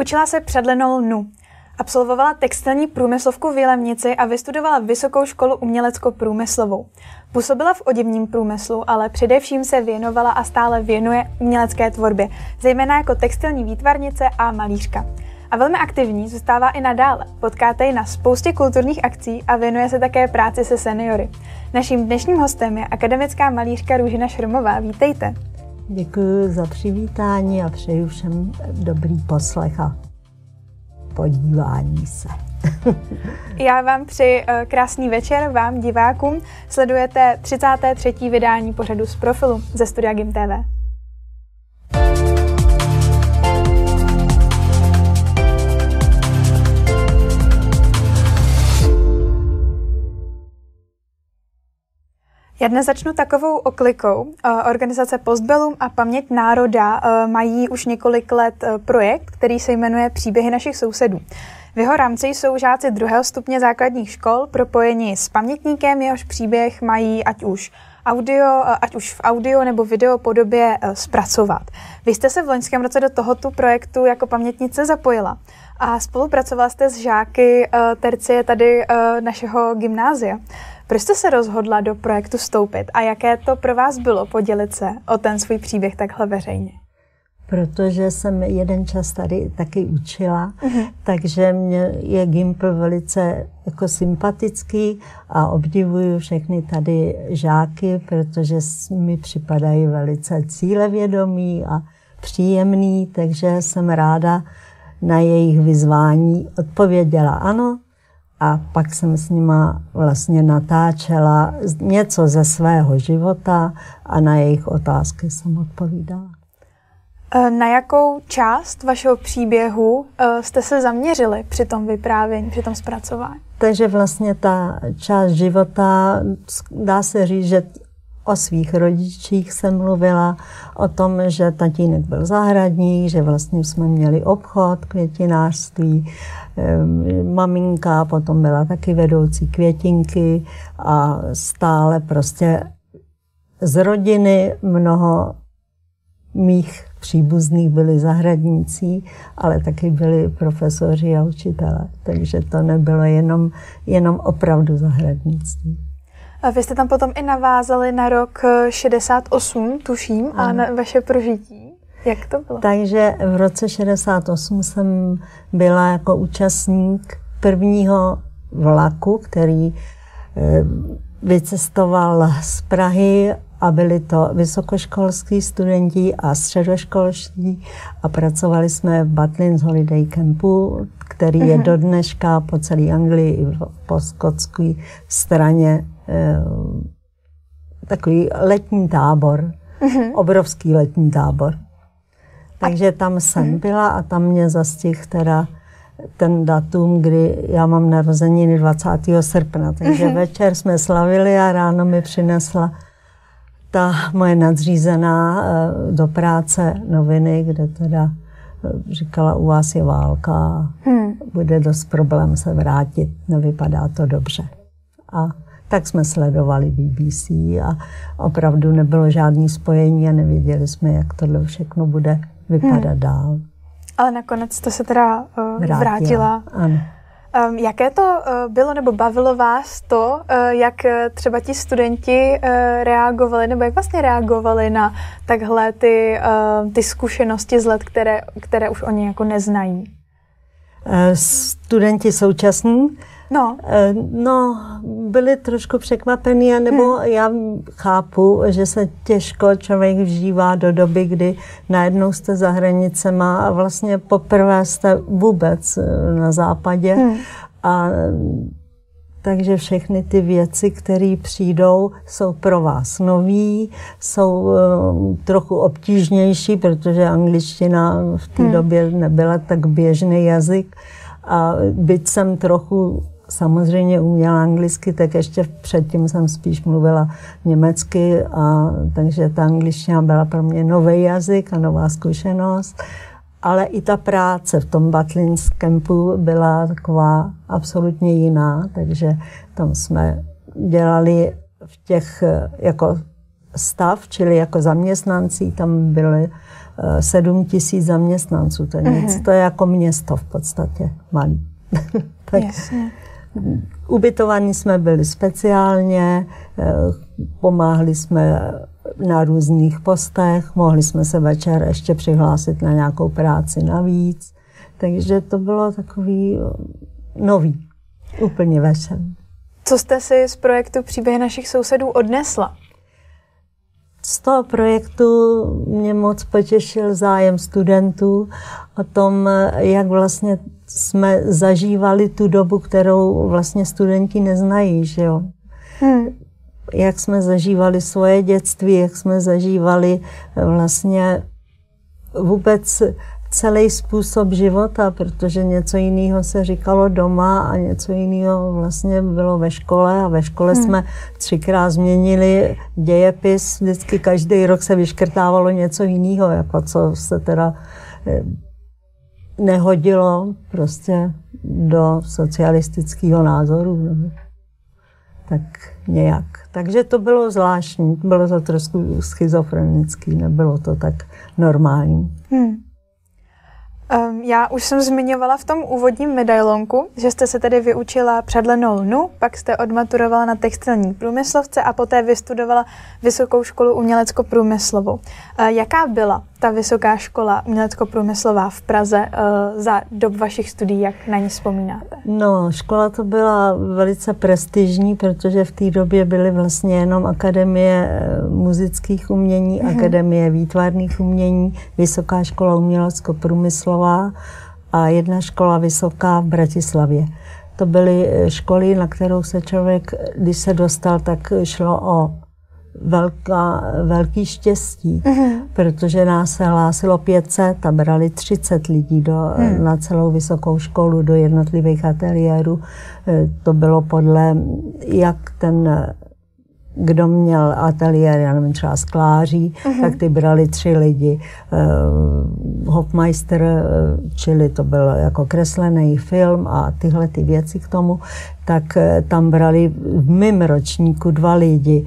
Vyučila se před Lenou Lnu. Absolvovala textilní průmyslovku v Jilemnici a vystudovala Vysokou školu umělecko-průmyslovou. Působila v oděvním průmyslu, ale především se věnovala a stále věnuje umělecké tvorbě, zejména jako textilní výtvarnice a malířka. A velmi aktivní zůstává i nadále. Potkáte ji na spoustě kulturních akcí a věnuje se také práci se seniory. Naším dnešním hostem je akademická malířka Růžina Šrmová. Vítejte. Děkuji za přivítání a přeju všem dobrý poslech a podívání se. Já vám přeji eh, krásný večer, vám divákům. Sledujete 33. vydání pořadu z profilu ze studia GIM TV. Já dnes začnu takovou oklikou. Eh, organizace Postbellum a Paměť národa eh, mají už několik let projekt, který se jmenuje Příběhy našich sousedů. V jeho rámci jsou žáci druhého stupně základních škol propojeni s pamětníkem, jehož příběh mají ať už audio, ať už v audio nebo video podobě eh, zpracovat. Vy jste se v loňském roce do tohoto projektu jako pamětnice zapojila a spolupracovala jste s žáky eh, tercie tady eh, našeho gymnázia. Proč jste se rozhodla do projektu vstoupit a jaké to pro vás bylo podělit se o ten svůj příběh takhle veřejně? protože jsem jeden čas tady taky učila, uh-huh. takže mě je Gimpl velice jako sympatický a obdivuju všechny tady žáky, protože mi připadají velice cílevědomí a příjemný, takže jsem ráda na jejich vyzvání odpověděla ano. A pak jsem s nima vlastně natáčela něco ze svého života a na jejich otázky jsem odpovídala. Eh, na jakou část vašeho příběhu eh, jste se zaměřili při tom vyprávění, při tom zpracování? Takže vlastně ta část života, dá se říct, že o svých rodičích jsem mluvila, o tom, že tatínek byl zahradník, že vlastně jsme měli obchod, květinářství, maminka potom byla taky vedoucí květinky a stále prostě z rodiny mnoho mých příbuzných byli zahradníci, ale taky byli profesoři a učitelé. Takže to nebylo jenom, jenom opravdu zahradnictví. A vy jste tam potom i navázali na rok 68, tuším, ano. a na vaše prožití. Jak to bylo? Takže v roce 68 jsem byla jako účastník prvního vlaku, který eh, vycestoval z Prahy a byli to vysokoškolskí studenti a středoškolští a pracovali jsme v Butlins Holiday Campu, který je mhm. do dneška po celé Anglii i po skotské straně eh, takový letní tábor, mhm. obrovský letní tábor. Takže tam jsem mhm. byla a tam mě zastih teda ten datum, kdy já mám narozeniny 20. srpna. Takže večer jsme slavili a ráno mi přinesla ta moje nadřízená eh, do práce noviny, kde teda eh, říkala, u vás je válka, hmm. bude dost problém se vrátit, nevypadá to dobře. A tak jsme sledovali BBC a opravdu nebylo žádné spojení a nevěděli jsme, jak tohle všechno bude vypadat hmm. dál. Ale nakonec jste se teda uh, vrátila. vrátila. Ano. Um, jaké to uh, bylo, nebo bavilo vás to, uh, jak třeba ti studenti uh, reagovali, nebo jak vlastně reagovali na takhle ty, uh, ty zkušenosti z let, které, které už oni jako neznají? Studenti současní No. Eh, no, byli trošku překvapení, nebo hmm. já chápu, že se těžko člověk vžívá do doby, kdy najednou jste za hranicema a vlastně poprvé jste vůbec eh, na západě. Hmm. A takže všechny ty věci, které přijdou, jsou pro vás nový, jsou uh, trochu obtížnější, protože angličtina v té hmm. době nebyla tak běžný jazyk. A byť jsem trochu samozřejmě uměla anglicky, tak ještě předtím jsem spíš mluvila německy, a, takže ta angličtina byla pro mě nový jazyk a nová zkušenost. Ale i ta práce v tom Butlins campu byla taková absolutně jiná, takže tam jsme dělali v těch jako stav, čili jako zaměstnanci, tam byly 7 tisíc zaměstnanců. To je, mm-hmm. nic, to je jako město v podstatě malý. tak Jasně. Ubytovaní jsme byli speciálně, pomáhali jsme na různých postech, mohli jsme se večer ještě přihlásit na nějakou práci navíc. Takže to bylo takový nový, úplně ve Co jste si z projektu Příběhy našich sousedů odnesla? Z toho projektu mě moc potěšil zájem studentů o tom, jak vlastně jsme zažívali tu dobu, kterou vlastně studenti neznají, že jo. Hmm. Jak jsme zažívali svoje dětství, jak jsme zažívali vlastně vůbec celý způsob života, protože něco jiného se říkalo doma a něco jiného vlastně bylo ve škole a ve škole hmm. jsme třikrát změnili dějepis, vždycky každý rok se vyškrtávalo něco jiného, jako co se teda eh, nehodilo prostě do socialistického názoru. Nebo tak nějak. Takže to bylo zvláštní, bylo to trošku schizofrenický, nebylo to tak normální. Hmm. Um, já už jsem zmiňovala v tom úvodním medailonku, že jste se tedy vyučila předlenou lnu, pak jste odmaturovala na textilní průmyslovce a poté vystudovala Vysokou školu umělecko-průmyslovou. Uh, jaká byla ta Vysoká škola umělecko-průmyslová v Praze uh, za dob vašich studií, jak na ní vzpomínáte? No, škola to byla velice prestižní, protože v té době byly vlastně jenom akademie eh, muzických umění, mm-hmm. akademie výtvarných umění, Vysoká škola umělecko-průmyslová a jedna škola vysoká v Bratislavě. To byly eh, školy, na kterou se člověk, když se dostal, tak šlo o velká, velký štěstí, mm-hmm. protože nás se hlásilo 500 a brali 30 lidí do, mm. na celou vysokou školu, do jednotlivých ateliérů. E, to bylo podle, jak ten kdo měl ateliér, já nevím, třeba skláří, mm-hmm. tak ty brali tři lidi. Uh, Hofmeister, čili to byl jako kreslený film a tyhle ty věci k tomu, tak eh, tam brali v mém ročníku dva lidi.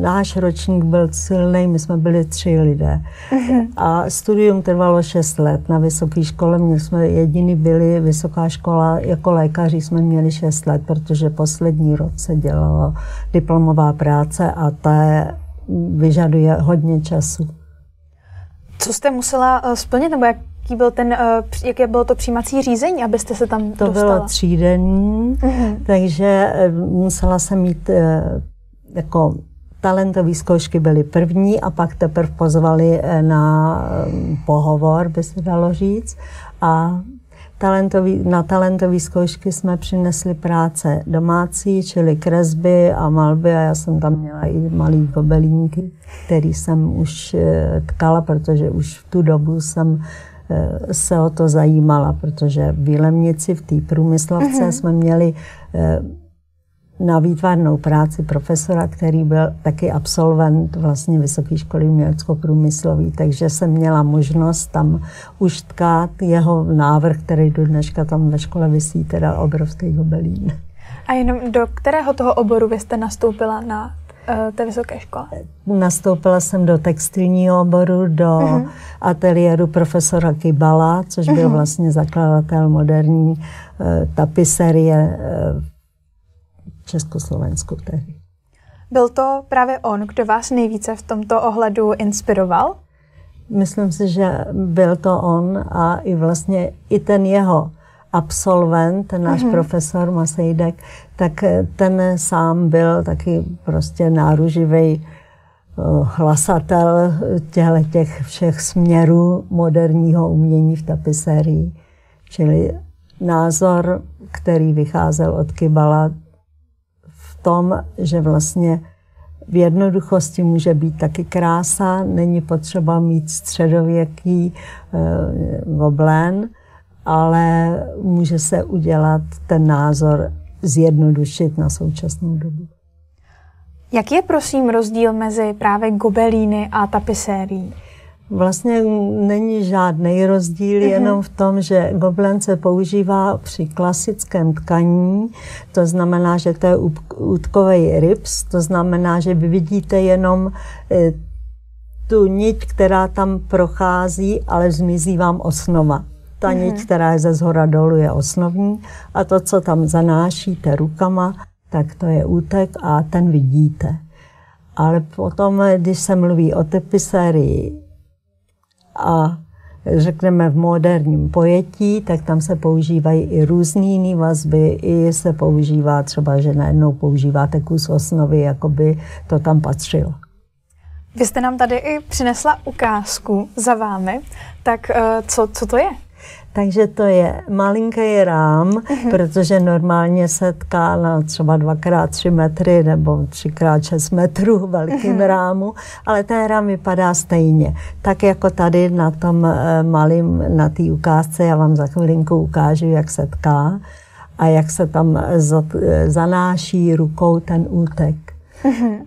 Náš ročník byl silný, my jsme byli tři lidé. Uh-huh. A studium trvalo šest let. Na vysoké škole my jsme jediný byli, vysoká škola, jako lékaři jsme měli šest let, protože poslední rok se dělala diplomová práce a ta vyžaduje hodně času. Co jste musela eh, splnit, nebo jak jaký byl ten, eh, jaké bylo to přijímací řízení, abyste se tam to dostala? bylo třídenní, uh-huh. takže eh, musela jsem mít eh, jako talentové zkoušky byly první a pak teprve pozvali na pohovor, by se dalo říct. A talentový, na talentové zkoušky jsme přinesli práce domácí, čili kresby a malby a já jsem tam měla i malý gobelínky, který jsem už tkala, protože už v tu dobu jsem se o to zajímala, protože v Jílemnici v té průmyslovce uh-huh. jsme měli eh, na výtvarnou práci profesora, který byl taky absolvent vlastně Vysoké školy umělecko-průmyslový, takže jsem měla možnost tam už tkát jeho návrh, který do dneška tam ve škole vysí, teda obrovský gobelín. A jenom do kterého toho oboru vy jste nastoupila na té vysoké škole? Nastoupila jsem do textilního oboru, do uh-huh. ateliéru profesora Kybala, což byl uh-huh. vlastně zakladatel moderní uh, tapiserie uh, v Československu tehdy. Byl to právě on, kdo vás nejvíce v tomto ohledu inspiroval? Myslím si, že byl to on a i vlastně i ten jeho absolvent, náš mm-hmm. profesor Masejdek, tak ten sám byl taky prostě náruživý eh, hlasatel těch všech směrů moderního umění v tapisérii. Čili názor, který vycházel od Kybala v tom, že vlastně v jednoduchosti může být taky krása, není potřeba mít středověký e, oblén, ale může se udělat ten názor zjednodušit na současnou dobu. Jaký je prosím rozdíl mezi právě gobelíny a tapisérií? Vlastně není žádný rozdíl, mm-hmm. jenom v tom, že goblen se používá při klasickém tkaní, to znamená, že to je útkový ryps, to znamená, že vy vidíte jenom eh, tu niť, která tam prochází, ale zmizí vám osnova. Ta mm-hmm. niť, která je ze zhora dolů, je osnovní a to, co tam zanášíte rukama, tak to je útek a ten vidíte. Ale potom, když se mluví o tepisérii a řekneme v moderním pojetí, tak tam se používají i různé jiné vazby, i se používá třeba, že najednou používáte kus osnovy, jako by to tam patřilo. Vy jste nám tady i přinesla ukázku za vámi, tak eh, co, co to je? Takže to je malinký rám, uh-huh. protože normálně se tká na třeba 2x3 metry nebo 3x6 metrů velkým uh-huh. rámu, ale ten rám vypadá stejně. Tak jako tady na tom eh, malým, na té ukázce, já vám za chvilinku ukážu, jak se tká a jak se tam eh, zanáší rukou ten útek.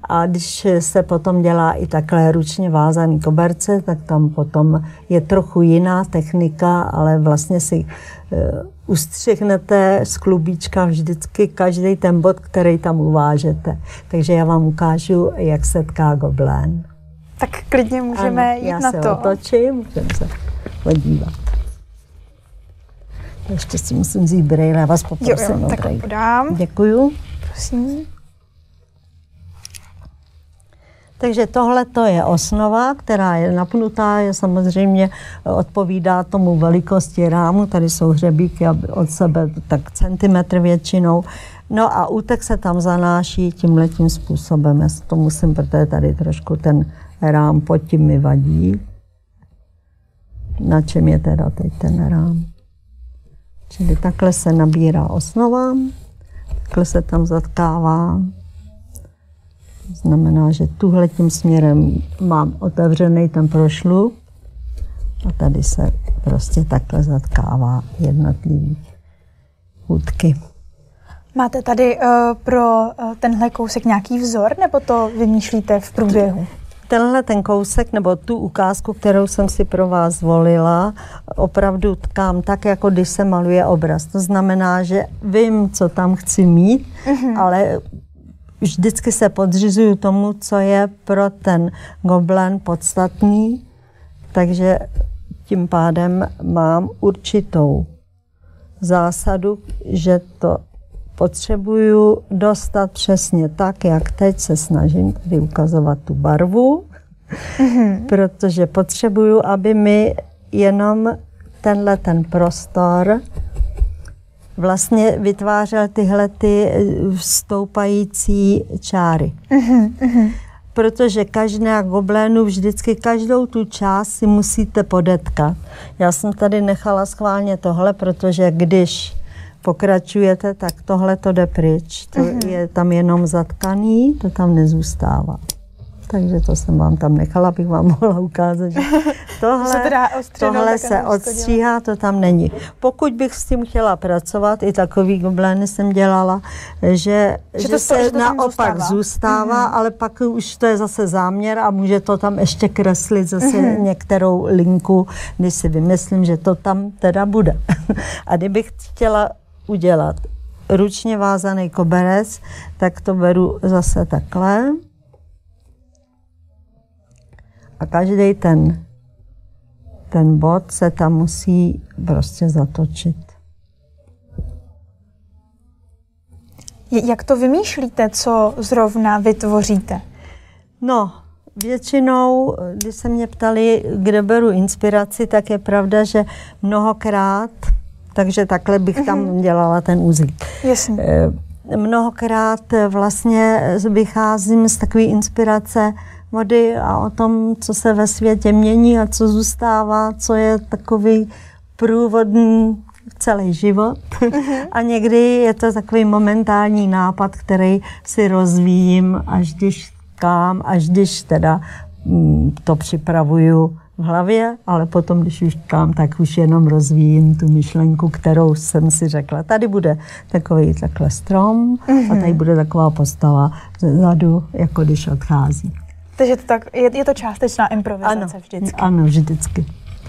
A když se potom dělá i takhle ručně vázaný koberce, tak tam potom je trochu jiná technika, ale vlastně si uh, ustřihnete z klubíčka vždycky každý ten bod, který tam uvážete. Takže já vám ukážu, jak se tká goblén. Tak klidně můžeme ano, jít já na se to. otočím, můžeme se podívat. Ještě si musím vzít brýle, já vás poprosím jo, jo, tak podám. Děkuju. Prosím. Takže tohle to je osnova, která je napnutá, je samozřejmě odpovídá tomu velikosti rámu. Tady jsou hřebíky od sebe tak centimetr většinou. No a útek se tam zanáší tímhletím způsobem. Já to musím, protože tady trošku ten rám pod tím mi vadí. Na čem je teda teď ten rám? Čili takhle se nabírá osnova, takhle se tam zatkává Znamená, že tuhle tím směrem mám otevřený ten prošlup a tady se prostě takhle zatkává jednotlivý útky. Máte tady uh, pro uh, tenhle kousek nějaký vzor, nebo to vymýšlíte v průběhu? Tenhle ten kousek, nebo tu ukázku, kterou jsem si pro vás zvolila, opravdu tkám tak, jako když se maluje obraz. To znamená, že vím, co tam chci mít, mm-hmm. ale vždycky se podřizuju tomu, co je pro ten goblen podstatný, takže tím pádem mám určitou zásadu, že to potřebuju dostat přesně tak, jak teď se snažím tady ukazovat tu barvu, mm-hmm. protože potřebuju, aby mi jenom tenhle ten prostor vlastně vytvářel tyhle ty eh, stoupající čáry. Uh-huh, Protože každá goblénu vždycky každou tu část si musíte podetkat. Já jsem tady nechala schválně tohle, protože když pokračujete, tak tohle to jde pryč. To uh-huh. je tam jenom zatkaný, to tam nezůstává. Takže to jsem vám tam nechala, abych vám mohla ukázat, že tohle se, tohle se odstříhá, to tam není. Pokud bych s tím chtěla pracovat, i takový goblény jsem dělala, že, že, že se že to naopak zůstává, zůstává mm-hmm. ale pak už to je zase záměr a může to tam ještě kreslit zase mm-hmm. některou linku, když si vymyslím, že to tam teda bude. a kdybych chtěla udělat ručně vázaný koberec, tak to beru zase takhle a každý ten, ten bod se tam musí prostě zatočit. Jak to vymýšlíte, co zrovna vytvoříte? No, většinou, když se mě ptali, kde beru inspiraci, tak je pravda, že mnohokrát, takže takhle bych tam mm-hmm. dělala ten úzlík. Jasně. Eh, mnohokrát vlastně vycházím z takové inspirace vody a o tom, co se ve světě mění a co zůstává, co je takový průvodný celý život. Uh-huh. A někdy je to takový momentální nápad, který si rozvíjím, až když tkám, až když teda mm, to připravuju v hlavě, ale potom, když už tkám, tak už jenom rozvíjím tu myšlenku, kterou jsem si řekla. Tady bude takový takhle strom uh-huh. a tady bude taková postava zadu, jako když odchází. Takže to tak, je, je to částečná improvizace ano, vždycky. Ano, vždycky.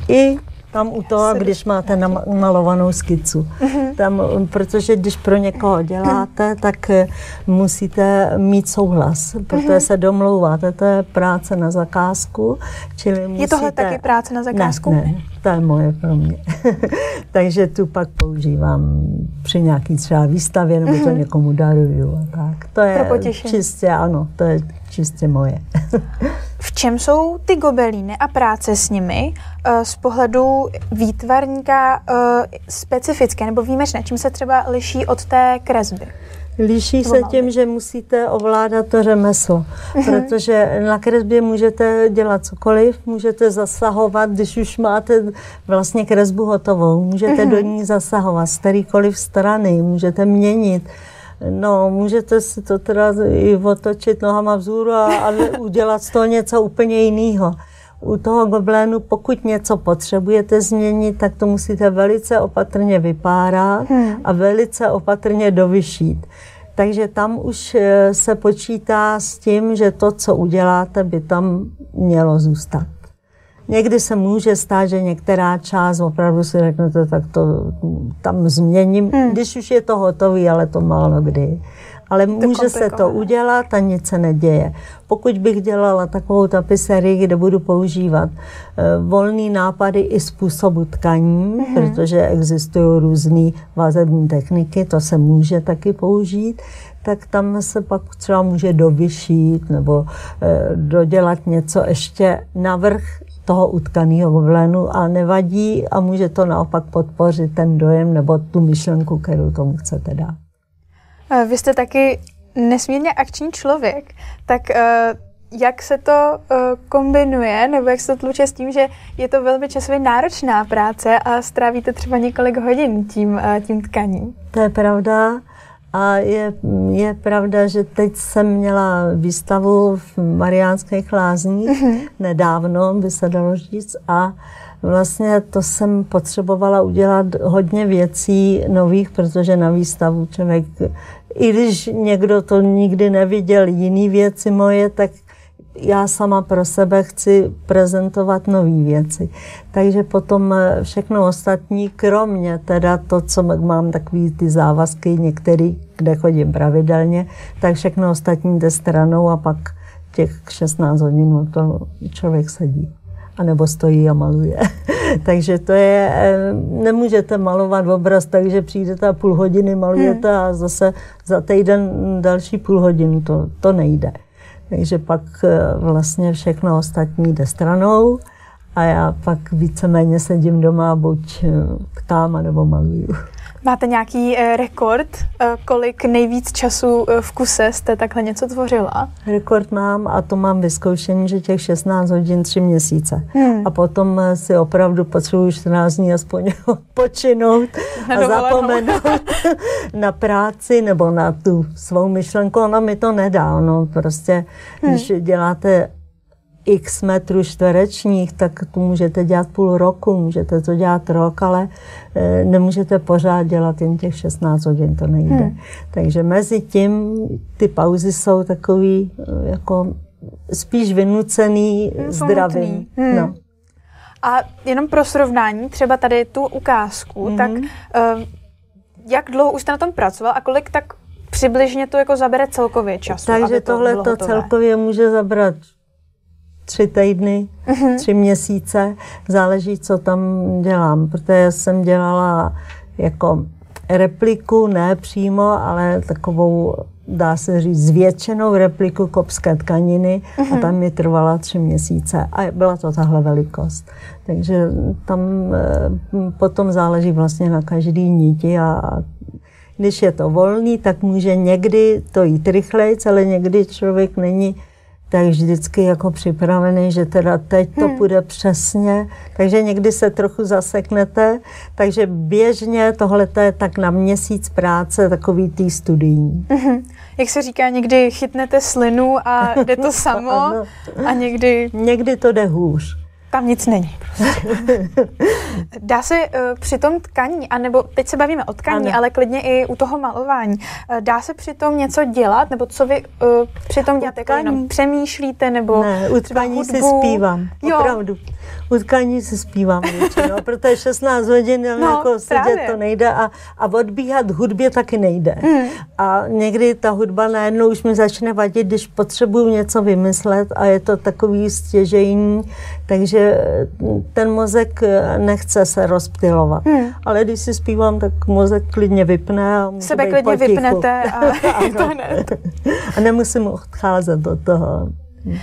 I tam u toho, když máte namalovanou skicu. Mm-hmm. Tam, protože když pro někoho děláte, tak eh, musíte mít souhlas, protože mm-hmm. se domlouváte, to je práce na zakázku. Čili musíte... Je tohle taky práce na zakázku? Ne, ne to je moje pro mě. Takže tu pak používám při nějaký třeba výstavě, nebo to mm-hmm. někomu daruju a tak. To je čistě, ano, to je čistě moje. v čem jsou ty gobelíny a práce s nimi uh, z pohledu výtvarníka uh, specifické nebo výjimečné? Čím se třeba liší od té kresby? Liší se tím, že musíte ovládat to řemeslo, mm-hmm. protože na kresbě můžete dělat cokoliv, můžete zasahovat, když už máte vlastně kresbu hotovou, můžete do ní zasahovat z kterýkoliv strany, můžete měnit. No, můžete si to teda i otočit nohama vzhůru a, a udělat z toho něco úplně jiného. U toho goblénu, pokud něco potřebujete změnit, tak to musíte velice opatrně vypárat hmm. a velice opatrně dovyšít. Takže tam už eh, se počítá s tím, že to, co uděláte, by tam mělo zůstat. Někdy se může stát, že některá část opravdu si řeknete, tak to tam změním, hmm. když už je to hotový, ale to málo kdy. Ale to může se to udělat a nic se neděje. Pokud bych dělala takovou tapiserii, kde budu používat uh, volný nápady i způsobu tkaní, hmm protože existují různé vazební techniky, to se může taky použít, tak tam se pak třeba může dovyšít nebo uh, dodělat něco ještě navrh toho utkaného goblénu a nevadí a může to naopak podpořit ten dojem nebo tu myšlenku, kterou tomu chcete dát. Vy jste taky nesmírně akční člověk, tak eh, jak se to eh, kombinuje, nebo jak se to tluče s tím, že je to velmi časově náročná práce a strávíte třeba několik hodin tím, eh, tím tkaním? To je pravda. A je, je pravda, že teď jsem měla výstavu v Mariánských lázních, mm-hmm. nedávno by se dalo říct, a vlastně to jsem potřebovala udělat hodně věcí nových, protože na výstavu člověk, i když někdo to nikdy neviděl, jiný věci moje, tak já sama pro sebe chci prezentovat nové věci. Takže potom eh, všechno ostatní, kromě teda to, co mám takový ty závazky některý, kde chodím pravidelně, tak všechno ostatní jde stranou a pak těch 16 hodin to člověk sedí. A nebo stojí a maluje. takže to je, eh, nemůžete malovat obraz, takže přijdete a půl hodiny malujete hmm. a zase za týden další půl hodinu, to, to nejde. Takže pak eh, vlastně všechno ostatní jde stranou a já pak víceméně sedím doma, buď eh, tkám, nebo maluju. Máte nějaký eh, rekord, kolik nejvíc času v kuse jste takhle něco tvořila? Rekord mám a to mám vyzkoušení, že těch 16 hodin 3 měsíce. Hmm. A potom si opravdu potřebuji 14 dní aspoň odpočinout a zapomenout na práci nebo na tu svou myšlenku. Ona mi to nedá. No, prostě, hmm. když děláte x metrů čtverečních, tak to můžete dělat půl roku, můžete to dělat rok, ale e, nemůžete pořád dělat jen těch 16 hodin, to nejde. Hmm. Takže mezi tím ty pauzy jsou takový e, jako spíš vynucený, hmm, zdravý. Hmm. No. A jenom pro srovnání, třeba tady tu ukázku, hmm tak uh, jak dlouho už jste na tom pracoval a kolik tak přibližně to jako zabere celkově času? Takže to tohle to celkově může zabrat tři týdny, uh-huh. tři měsíce, záleží, co tam dělám, protože jsem dělala jako repliku, ne přímo, ale takovou, dá se říct, zvětšenou repliku kopské tkaniny uh-huh. a mhm. tam mi trvala tři měsíce a byla to tahle velikost. Takže tam eh, potom záleží vlastně na každý níti a když je to volný, tak může někdy to jít rychleji, ale někdy člověk není tak vždycky jako připravený, že teda teď to hmm. půjde přesně, takže někdy se trochu zaseknete, takže běžně tohle je tak na měsíc práce takový tý studijní. Hmm. Jak se říká, někdy chytnete slinu a jde to samo a někdy... Někdy to jde hůř. Tam nic není. Dá se uh, při tom tkaní, anebo teď se bavíme o tkaní, ano. ale klidně i u toho malování, uh, dá se při tom něco dělat, nebo co vy uh, při tom děláte? Jako jenom přemýšlíte, nebo ne, u tkaní si zpívám, jo. opravdu. U tkaní si zpívám většinou, protože 16 hodin no, jako sedět právě. to nejde a, a odbíhat hudbě taky nejde. Hmm. A někdy ta hudba najednou už mi začne vadit, když potřebuju něco vymyslet a je to takový stěžejní, takže ten mozek nechce se rozptilovat. Hmm. Ale když si zpívám, tak mozek klidně vypne a Sebe klidně potichu. vypnete a to hned. a nemusím odcházet do toho. Uh,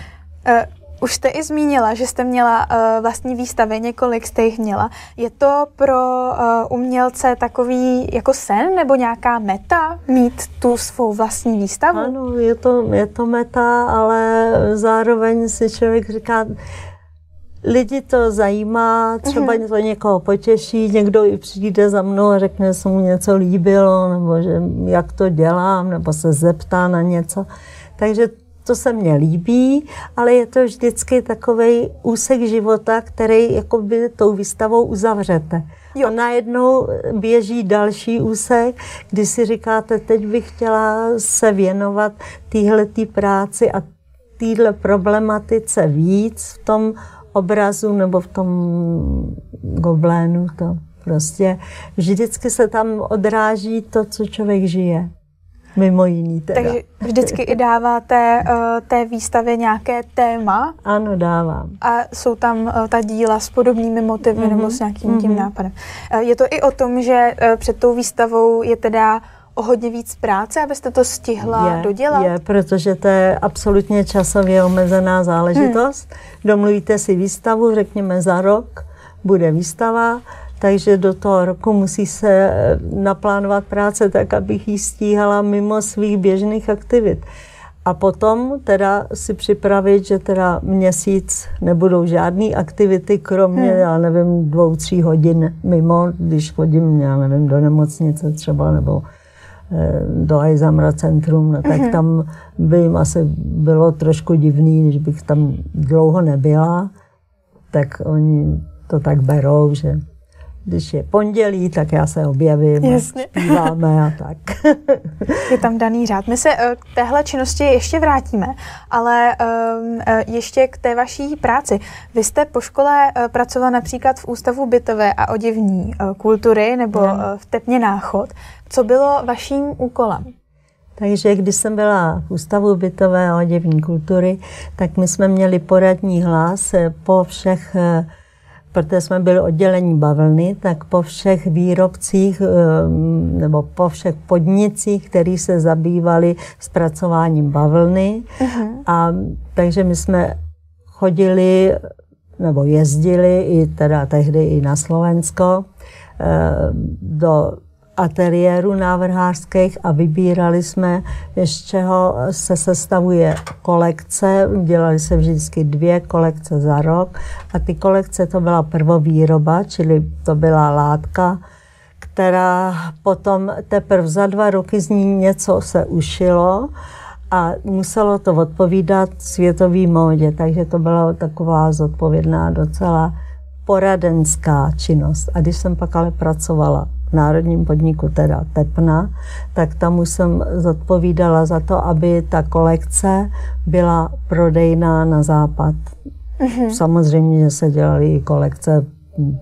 už jste i zmínila, že jste měla uh, vlastní výstavy, několik jste jich měla. Je to pro uh, umělce takový jako sen nebo nějaká meta mít tu svou vlastní výstavu? Ano, je to, je to meta, ale zároveň si člověk říká, lidi to zajímá, třeba mm-hmm. to někoho potěší, někdo i přijde za mnou a řekne, že se mu něco líbilo, nebo že jak to dělám, nebo se zeptá na něco. Takže to se mně líbí, ale je to vždycky takový úsek života, který jakoby tou výstavou uzavřete. Jo. A najednou běží další úsek, kdy si říkáte, teď bych chtěla se věnovat téhle práci a téhle problematice víc v tom obrazu nebo v tom goblénu. To prostě vždycky se tam odráží to, co člověk žije. Mimo jiný teda. Takže vždycky i dáváte uh, té výstavě nějaké téma? Ano, dávám. A jsou tam uh, ta díla s podobnými motivy mm-hmm. nebo s nějakým mm-hmm. tím mhm. nápadem. Uh, je to i o tom, že uh, před tou výstavou je teda o hodně víc práce, abyste to stihla je, dodělat? Je, protože to je absolutně časově omezená záležitost. Hmm. Domluvíte si výstavu, řekněme za rok, bude výstava, takže do toho roku musí se eh, naplánovat práce tak, abych ji stíhala mimo svých běžných aktivit. A potom teda si připravit, že teda měsíc nebudou žádné aktivity, kromě, hmm. já nevím, dvou, tří hodin mimo, když chodím, já nevím, do nemocnice třeba, nebo do Ajzamra centrum, no, tak hmm. tam by jim asi bylo trošku divný, když bych tam dlouho nebyla, tak oni to tak berou, že když je pondělí, tak já se objevím, Jasně. zpíváme a tak. je tam daný řád. My se eh, k téhle činnosti ještě vrátíme, ale um, ještě k té vaší práci. Vy jste po škole uh, pracovala například v Ústavu bytové a oděvní uh, kultury nebo v Tepně Náchod. Co bylo vaším úkolem? Takže když jsem byla v Ústavu bytové a oděvní kultury, tak my jsme měli poradní hlas po všech protože jsme byli oddělení bavlny, tak po všech výrobcích ehm, nebo po všech podnicích, který se zabývali zpracováním bavlny. Uh-huh. A takže my jsme chodili nebo jezdili i teda tehdy i na Slovensko ehm, do ateliéru návrhářských a vybírali jsme, z čeho se sestavuje kolekce. Dělali se vždycky dvě kolekce za rok a ty kolekce to byla prvovýroba, čili to byla látka, která potom teprve za dva roky z ní něco se ušilo a muselo to odpovídat světové módě, takže to byla taková zodpovědná docela poradenská činnost. A když jsem pak ale pracovala národním podniku, teda Tepna, tak tam už jsem zodpovídala za to, aby ta kolekce byla prodejná na západ. Mm-hmm. Samozřejmě, že se dělaly i kolekce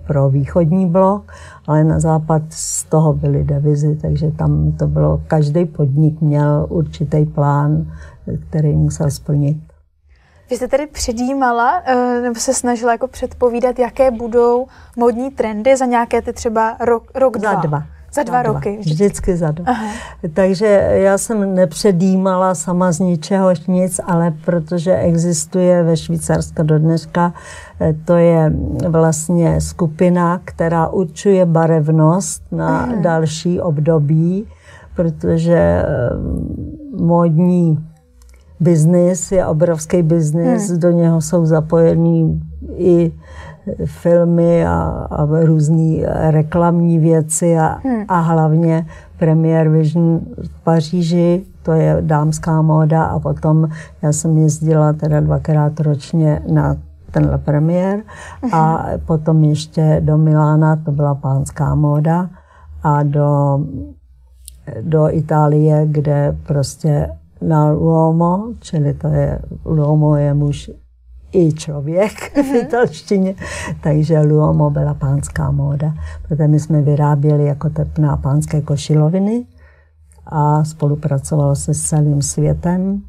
pro východní blok, ale na západ z toho byly devizy, takže tam to bylo, každý podnik měl určitý plán, který musel splnit. Vy jste tedy předjímala, eh, nebo se snažila jako předpovídat, jaké budou modní trendy za nějaké ty třeba rok, rok dva? Za dva. Za dva, dva roky. Vždycky, vždycky za dva. Aha. Takže já jsem nepředjímala sama z ničeho nic, ale protože existuje ve Švýcarsku do dneška, eh, to je vlastně skupina, která určuje barevnost na Aha. další období, protože eh, módní biznis je obrovský biznis, hmm. do něho jsou zapojení i filmy a, a různé reklamní věci a, hmm. a hlavně Premier Vision v Paříži, to je dámská móda a potom já jsem jezdila teda dvakrát ročně na tenhle premiér. A potom ještě do Milána, to byla pánská móda. A do, do Itálie, kde prostě na Uomo, čili to je, Uomo je muž i člověk v italštině, takže Luomo byla pánská móda. Protože my jsme vyráběli jako tepná pánské košiloviny a spolupracovalo se s celým světem,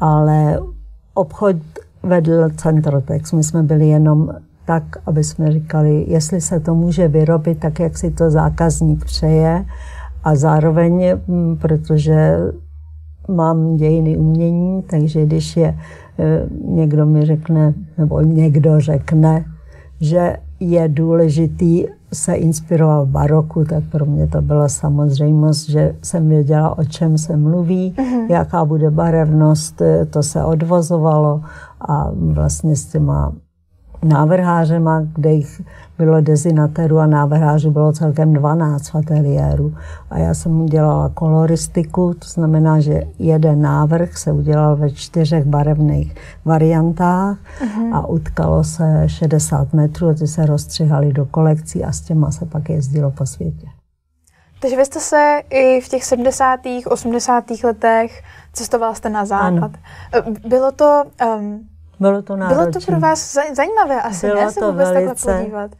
ale obchod vedl Centrotex. My jsme byli jenom tak, aby jsme říkali, jestli se to může vyrobit tak, jak si to zákazník přeje a zároveň, mm, protože mám dějiny umění, takže když je e, někdo mi řekne, nebo někdo řekne, že je důležitý se inspirovat v baroku, tak pro mě to byla samozřejmost, že jsem věděla, o čem se mluví, uh-huh. jaká bude barevnost, e, to se odvozovalo a vlastně s těma návrhářema, kde jich bylo dezinatéru a návrhářů bylo celkem 12 v ateliéru. A já jsem udělala koloristiku, to znamená, že jeden návrh se udělal ve čtyřech barevných variantách uh-huh. a utkalo se 60 metrů a ty se rozstřihali do kolekcí a s těma se pak jezdilo po světě. Takže vy jste se i v těch 70. 80. letech cestovala jste na západ. Ano. Bylo to um, bylo to náročné. Bylo to pro vás zajímavé asi, bylo ne? Se to vůbec velice takhle podívat.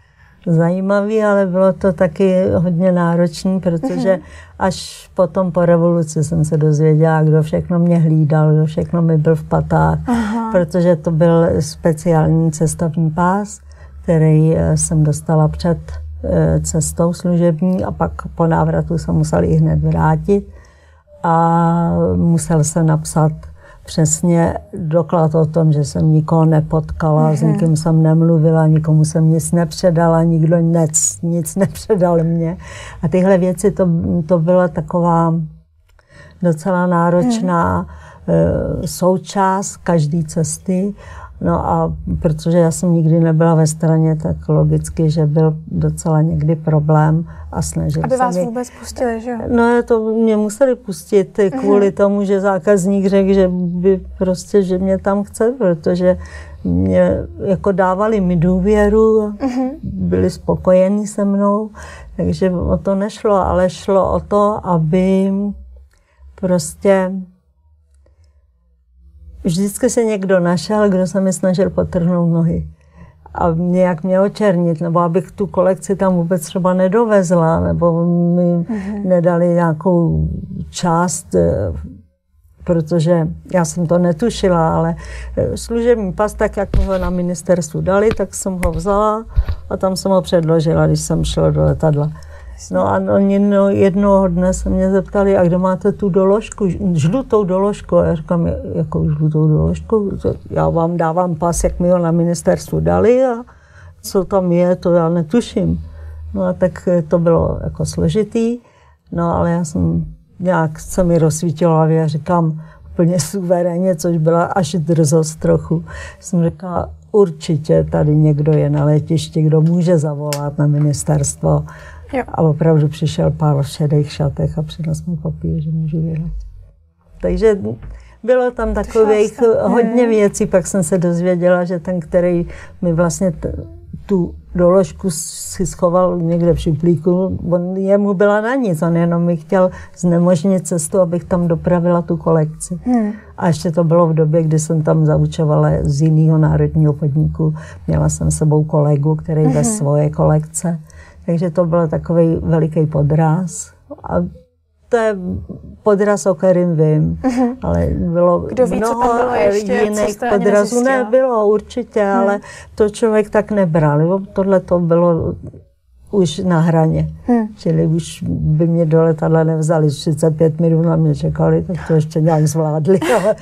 zajímavé, ale bylo to taky hodně náročné, protože mm-hmm. až potom po revoluci jsem se dozvěděla, kdo všechno mě hlídal, kdo všechno mi byl v patách, Aha. protože to byl speciální cestovní pás, který eh, jsem dostala před eh, cestou služební a pak po návratu jsem musel i hned vrátit a musel se napsat přesně doklad o tom, že jsem nikoho nepotkala, mm-hmm. s mhm. nikým jsem nemluvila, nikomu jsem nic nepředala, nikdo nic, nic nepředal mě. A tyhle věci, to, to byla taková docela náročná mm-hmm. součást každé cesty. No a protože já jsem nikdy nebyla ve straně, tak logicky, že byl docela někdy problém a snažil Aby vás mě... vůbec pustili, že jo? No to mě museli pustit kvůli uh-huh. tomu, že zákazník řekl, že by prostě, že mě tam chce, protože mě jako dávali mi důvěru, uh-huh. byli spokojení se mnou, takže o to nešlo, ale šlo o to, aby prostě vždycky se někdo našel, kdo se mi snažil potrhnout nohy a nějak mě očernit, nebo abych tu kolekci tam vůbec třeba nedovezla, nebo mi mm-hmm. nedali nějakou část, eh, protože já jsem to netušila, ale eh, služební pas, tak jak mi ho na ministerstvu dali, tak jsem ho vzala a tam jsem ho předložila, když jsem šla do letadla. No a oni no, jednoho dne se mě zeptali, a kde máte tu doložku, žlutou doložku. A já říkám, jakou žlutou doložku? Já vám dávám pas, jak mi ho na ministerstvu dali a co tam je, to já netuším. No a tak to bylo jako složitý, no ale já jsem nějak se mi rozsvítilo a říkám úplně suverénně, což byla až drzost trochu. Jsem říkala, určitě tady někdo je na letišti, kdo může zavolat na ministerstvo Jo. A opravdu přišel pár v šedých šatech a přinesl mi papír, že můžu vyhrát. Takže bylo tam takových hodně věcí, pak jsem se dozvěděla, že ten, který mi vlastně t- tu doložku si schoval někde v šuplíku, on jemu byla na nic, on jenom mi chtěl znemožnit cestu, abych tam dopravila tu kolekci. Hmm. A ještě to bylo v době, kdy jsem tam zaučovala z jiného národního podniku. Měla jsem sebou kolegu, který hmm. bez svoje kolekce. Takže to byl takový veliký podraz. A to je podraz, o kterým vím, uh-huh. ale bylo Kdo ví, mnoho co tam bylo ještě, jiných podrazů. Nebylo určitě, hmm. ale to člověk tak nebral. Tohle to bylo už na hraně. Hmm. Čili už by mě do letadla nevzali 35 minut na mě čekali, tak to ještě nějak zvládli, ale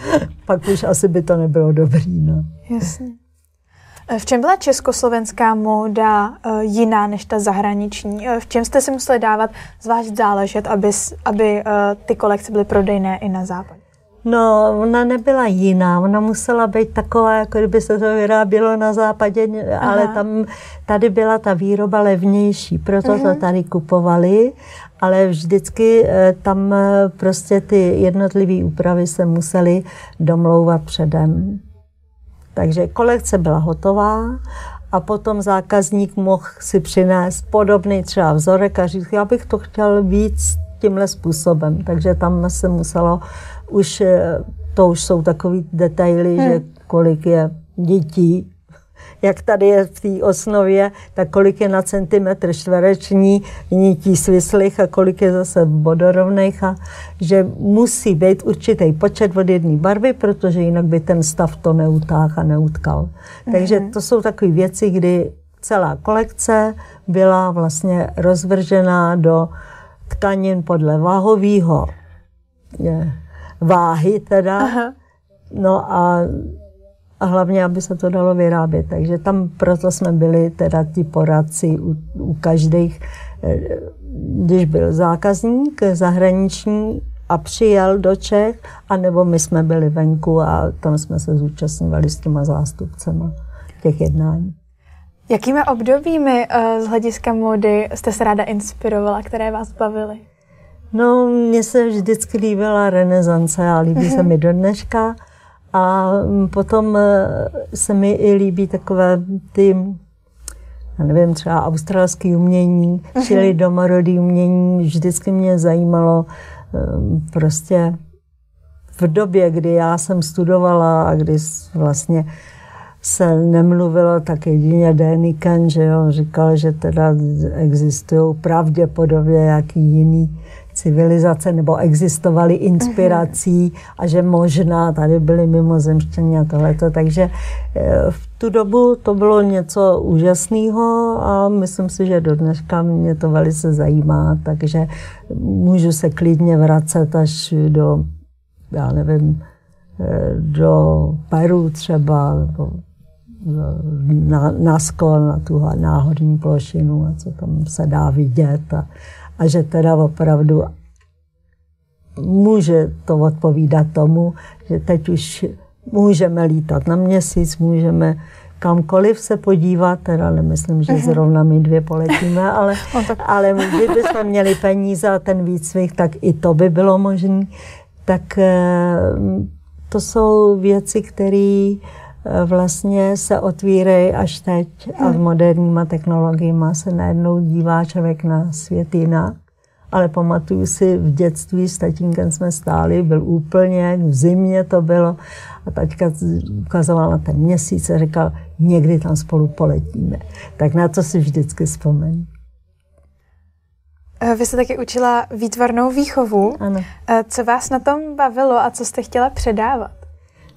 pak už asi by to nebylo dobrý. No. Jasně. V čem byla československá móda uh, jiná než ta zahraniční? Uh, v čem jste si museli dávat zvlášť záležet, aby, aby uh, ty kolekce byly prodejné i na západě? No, ona nebyla jiná, ona musela být taková, jako kdyby se to vyrábělo na západě, Aha. ale tam, tady byla ta výroba levnější, proto uh-huh. to mhm. tady kupovali, ale vždycky tam prostě ty jednotlivé úpravy se musely domlouvat předem Takže kolekce byla hotová a potom zákazník mohl si přinést podobný třeba vzorek a říct, já bych to chtěl víc tímhle způsobem. Takže tam se muselo už, eh, to už jsou takový detaily, hmm. že kolik je dětí, jak tady je v té osnově, tak kolik je na centimetr čtvereční nití svislých a kolik je zase vodorovných a že musí být určitý počet od jedné barvy, protože jinak by ten stav to neutáhl a neutkal. Takže to jsou takové věci, kdy celá kolekce byla vlastně rozvržená do tkanin podle váhového váhy teda. Aha. No a a hlavně, aby se to dalo vyrábět. Takže tam proto jsme byli teda ti poradci u, u každých, eh, když byl zákazník zahraniční a přijel do Čech, anebo my jsme byli venku a tam jsme se zúčastňovali s těma zástupcema těch jednání. Jakými obdobími eh, z hlediska módy jste se ráda inspirovala, které vás bavily? No, mně se vždycky líbila renesance a líbí se mi do dneška. A potom eh, se mi i líbí takové ty, já nevím, třeba australské umění, mhm. čili domorodý umění. Vždycky mě zajímalo eh, prostě v době, kdy já jsem studovala a kdy vlastně se nemluvilo, tak jedině Déniken, že jo, říkal, že teda existují pravděpodobně jaký jiný civilizace nebo existovaly inspirací a že možná tady byly mimozemštění a tohleto. Takže eh, v tu dobu to bylo něco úžasného a myslím si, že do dneška mě to velice zajímá, takže můžu se klidně vracet až do, já nevím, eh, do Peru třeba, nebo na, na skol, na tu náhodní plošinu a co tam se dá vidět. A, a že teda opravdu může to odpovídat tomu, že teď už můžeme lítat na měsíc, můžeme kamkoliv se podívat, teda nemyslím, že mhm. zrovna my dvě poletíme, ale, no ale kdybychom měli peníze a ten výcvik, tak i to by bylo možné. Tak eh, to jsou věci, které vlastně se otvírají až teď a s mhm. moderníma technologiemi se najednou dívá člověk na svět jinak ale pamatuju si, v dětství s tatínkem jsme stáli, byl úplně, v zimě to bylo, a taťka ukazovala na ten měsíc a říkal, někdy tam spolu poletíme. Tak na to si vždycky vzpomenu. Eh, vy jste taky učila výtvarnou výchovu. Ano. Eh, co vás na tom bavilo a co jste chtěla předávat?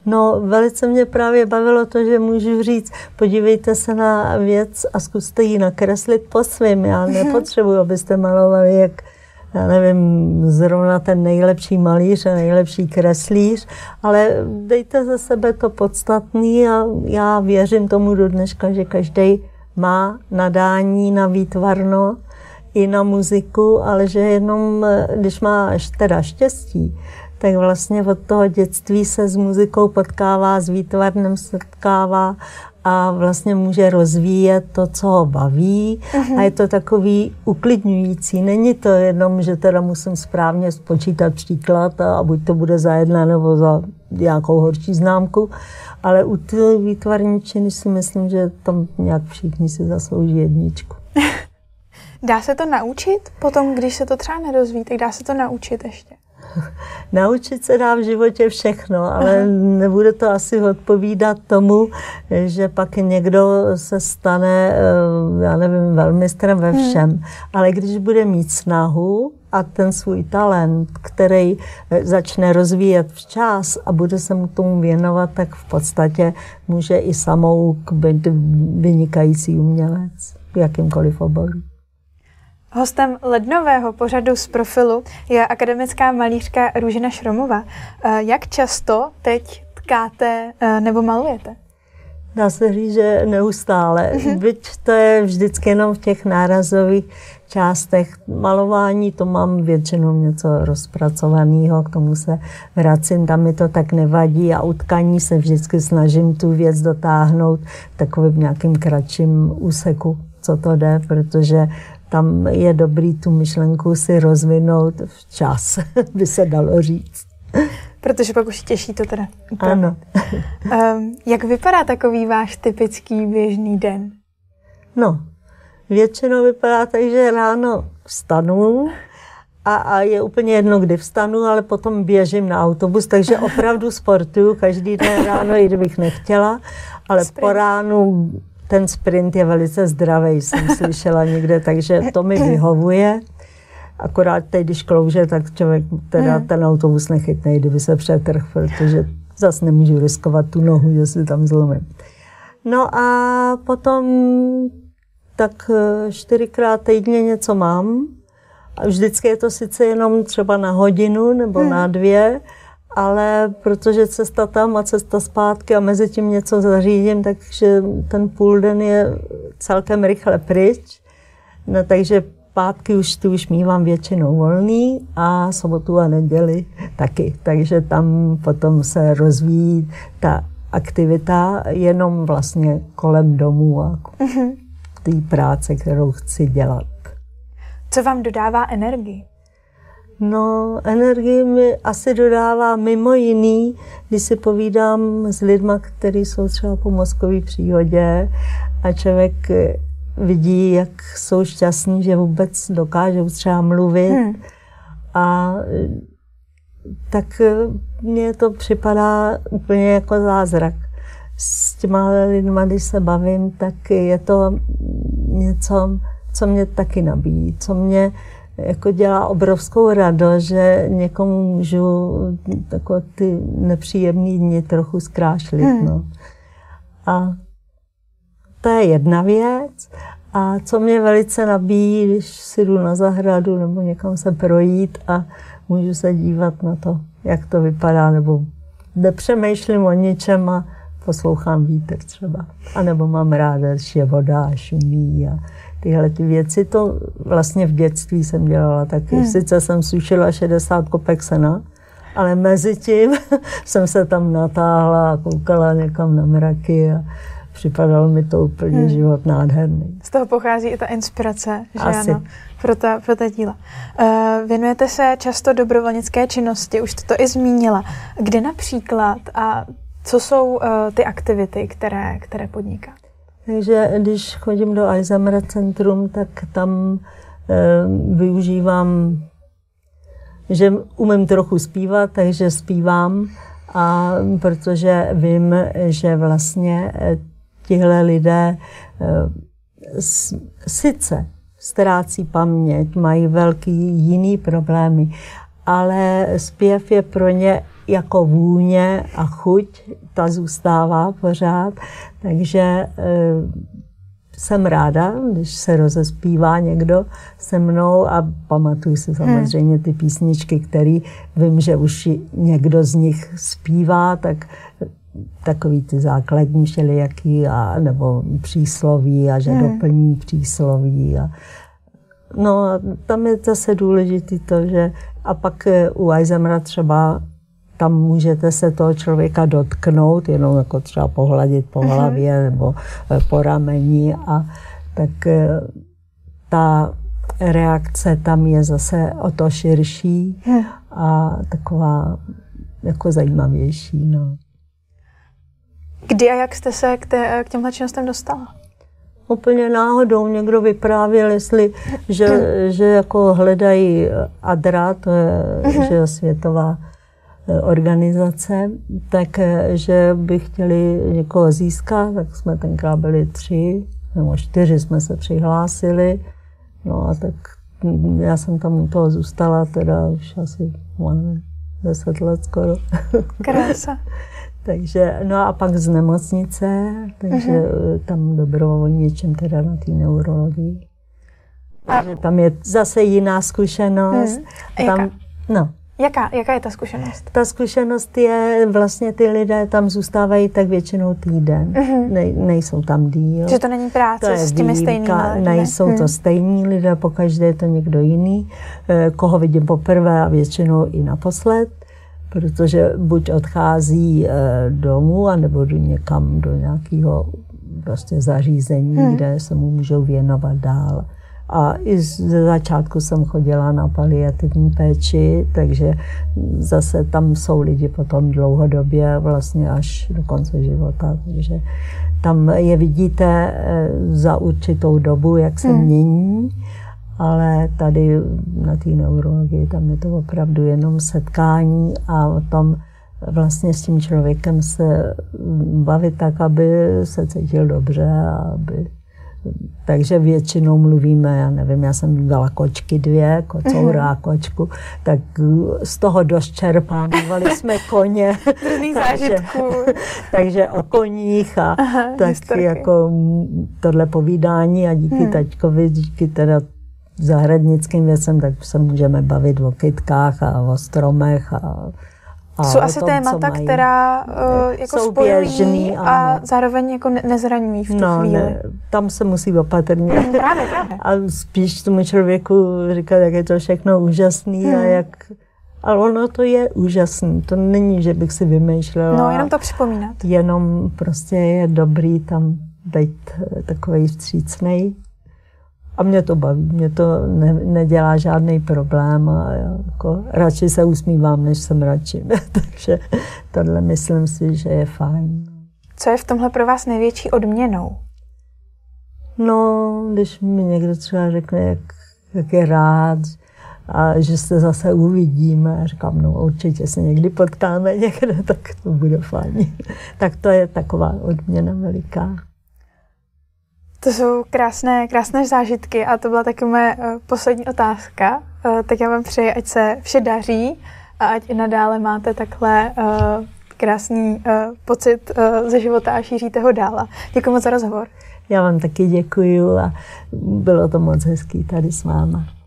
No, velice mě právě bavilo to, že můžu říct, podívejte se na věc a zkuste ji nakreslit po svým. Já nepotřebuji, abyste malovali jak já nevím, zrovna ten nejlepší malíř a nejlepší kreslíř, ale dejte ze sebe to podstatný a já věřím tomu do dneška, že každý má nadání na výtvarno i na muziku, ale že jenom, když má teda štěstí, tak vlastně od toho dětství se s muzikou potkává, s výtvarnem setkává a vlastně může rozvíjet to, co ho baví uh-huh. a je to takový uklidňující. Není to jenom, že teda musím správně spočítat příklad a buď to bude za jedna nebo za nějakou horší známku, ale u té výtvarničiny si myslím, že tam nějak všichni si zaslouží jedničku. Dá se to naučit? Potom, když se to třeba nerozvíjí, tak dá se to naučit ještě? Naučit se dá v životě všechno, ale nebude to asi odpovídat tomu, že pak někdo se stane, eh, já nevím, velmistrem ve hmm. všem. Hmm. Ale když bude mít snahu a ten svůj talent, který eh, začne rozvíjet včas a bude se mu tomu věnovat, tak v podstatě může i samou být vynikající umělec v jakýmkoliv oboru. Hostem lednového pořadu z profilu je akademická malířka Růžena Šromová. Eh, jak často teď tkáte eh, nebo malujete? Dá se říct, že neustále. Mm-hmm. Byť to je vždycky jenom v těch nárazových částech malování, to mám většinou něco rozpracovaného, k tomu se vracím, tam mi to tak nevadí a utkaní se vždycky snažím tu věc dotáhnout takovým nějakým kratším úseku, co to jde, protože tam je dobrý tu myšlenku si rozvinout včas, by se dalo říct. Protože pak už těší to teda. Ano. um, jak vypadá takový váš typický běžný den? No, většinou vypadá tak, že ráno vstanu a, a je úplně jedno, kdy vstanu, ale potom běžím na autobus, takže opravdu sportuju každý den ráno, i kdybych nechtěla, ale sprint. po ránu ten sprint je velice zdravý, jsem slyšela někde, takže to mi vyhovuje. Akorát teď, když klouže, tak člověk teda hmm. ten autobus nechytne, kdyby se přetrh, protože zase nemůžu riskovat tu nohu, že si tam zlomím. No a potom tak eh, čtyřikrát týdně něco mám. A vždycky je to sice jenom třeba na hodinu nebo hmm. na dvě, ale protože cesta tam a cesta zpátky a mezi tím něco zařídím, takže ten půl den je celkem rychle pryč. No, takže pátky už tu už mývám většinou volný a sobotu a neděli taky. Takže tam potom se rozvíjí ta aktivita jenom vlastně kolem domu a mm-hmm. té práce, kterou chci dělat. Co vám dodává energii? No, energii mi asi dodává mimo jiný, když si povídám s lidma, kteří jsou třeba po mozkové příhodě a člověk vidí, jak jsou šťastní, že vůbec dokážou třeba mluvit. Hmm. A tak mně to připadá úplně jako zázrak. S těma lidma, když se bavím, tak je to něco, co mě taky nabíjí, co mě jako dělá obrovskou radost, že někomu můžu takové ty nepříjemné dny trochu zkrášlit. Hmm. No. A to je jedna věc. A co mě velice nabíjí, když si jdu na zahradu nebo někam se projít a můžu se dívat na to, jak to vypadá, nebo nepřemýšlím o ničem a poslouchám vítr třeba. A nebo mám ráda, když je voda a šumí a tyhle ty věci. To vlastně v dětství jsem dělala taky. Hmm. Sice jsem sušila 60 kopek sena, ale mezi tím jsem se tam natáhla a koukala někam na mraky a připadalo mi to úplně hmm. život nádherný. Z toho pochází i ta inspirace, že Asi. ano, pro ta, pro ta díla. Uh, věnujete se často dobrovolnické činnosti, už jste to i zmínila. Kde například a co jsou uh, ty aktivity, které, které podniká? Takže když chodím do Alzheimer centrum, tak tam uh, využívám, že umím trochu zpívat, takže zpívám, a protože vím, že vlastně tihle lidé eh, sice ztrácí paměť, mají velký jiný problémy, ale zpěv je pro ně jako vůně a chuť, ta zůstává pořád, takže eh, jsem ráda, když se rozespívá někdo se mnou a pamatuju si samozřejmě ty písničky, které vím, že už někdo z nich zpívá, tak takový ty základní všelijaký, a, nebo přísloví a že hmm. doplní přísloví. A, no a tam je zase důležité to, že a pak eh, u Eisenmera třeba tam můžete se toho člověka dotknout, jenom jako třeba pohladit po hmm. hlavě hmm. nebo eh, po rameni a tak eh, ta reakce tam je zase o to širší a taková jako zajímavější. No. Kdy a jak jste se k, té, k těmhle činnostem dostala? Úplně náhodou někdo vyprávěl, jestli, že, že jako hledají ADRA, to je uh-huh. že je světová eh, organizace, tak eh, že by chtěli někoho získat, tak jsme tenkrát byli tři, nebo čtyři jsme se přihlásili. No a tak já jsem tam u toho zůstala teda už asi nevím, deset let skoro. Krása. Takže, no a pak z nemocnice, takže uh-huh. tam dobrovolničím teda na té neurologii. Takže tam je zase jiná zkušenost. Uh-huh. Tam, jaká? No. Jaká, jaká je ta zkušenost? Ta zkušenost je, vlastně ty lidé tam zůstávají tak většinou týden. Uh-huh. Ne, nejsou tam díl. Že to není práce to s těmi stejnými lidmi. Nejsou to stejní lidé, pokaždé je to někdo jiný, eh, koho vidím poprvé a většinou i naposled protože buď odchází eh, domů, anebo do někam do nějakého prostě zařízení, hmm. kde se mu můžou věnovat dál. A i ze začátku jsem chodila na paliativní péči, takže zase tam jsou lidi potom dlouhodobě, vlastně až do konce života. Takže tam je vidíte eh, za určitou dobu, jak se hmm. mění, ale tady na té neurologii tam je to opravdu jenom setkání a o tom vlastně s tím člověkem se bavit tak, aby se cítil dobře, aby takže většinou mluvíme, já nevím, já jsem dala kočky dvě, kocoura a mhm. kočku, tak z toho dost čerpám. Mluvali jsme koně. takže, takže o koních a Aha, tak historky. jako tohle povídání a díky hmm. taťkovi, díky teda zahradnickým věcem, tak se můžeme bavit o kytkách a o stromech a a jsou asi tom, témata, která uh, jako jsou spojují a ano. zároveň jako nezraňují v tu no, chvíli. Ne, tam se musí opatrně. Hmm, právě, právě. A spíš tomu člověku říkat, jak je to všechno úžasný hmm. a jak... Ale ono to je úžasný. To není, že bych si vymýšlela. No, jenom to připomínat. Jenom prostě je dobrý tam být eh, takový vstřícnej. A mě to baví, mě to ne, nedělá žádný problém a jako, radši se usmívám, než jsem radši. Takže tohle myslím si, že je fajn. Co je v tomhle pro vás největší odměnou? No, když mi někdo třeba řekne, jak, jak je rád, a že se zase uvidíme. A říkám, no určitě se někdy potkáme někde, tak to bude fajn. tak to je taková odměna veliká. To jsou krásné, krásné zážitky a to byla taky moje uh, poslední otázka. Uh, tak já vám přeji, ať se vše daří a ať i nadále máte takhle uh, krásný pocit ze života a šíříte ho dál. Děkuji moc za rozhovor. Já vám taky děkuji a bylo to moc hezký tady s váma.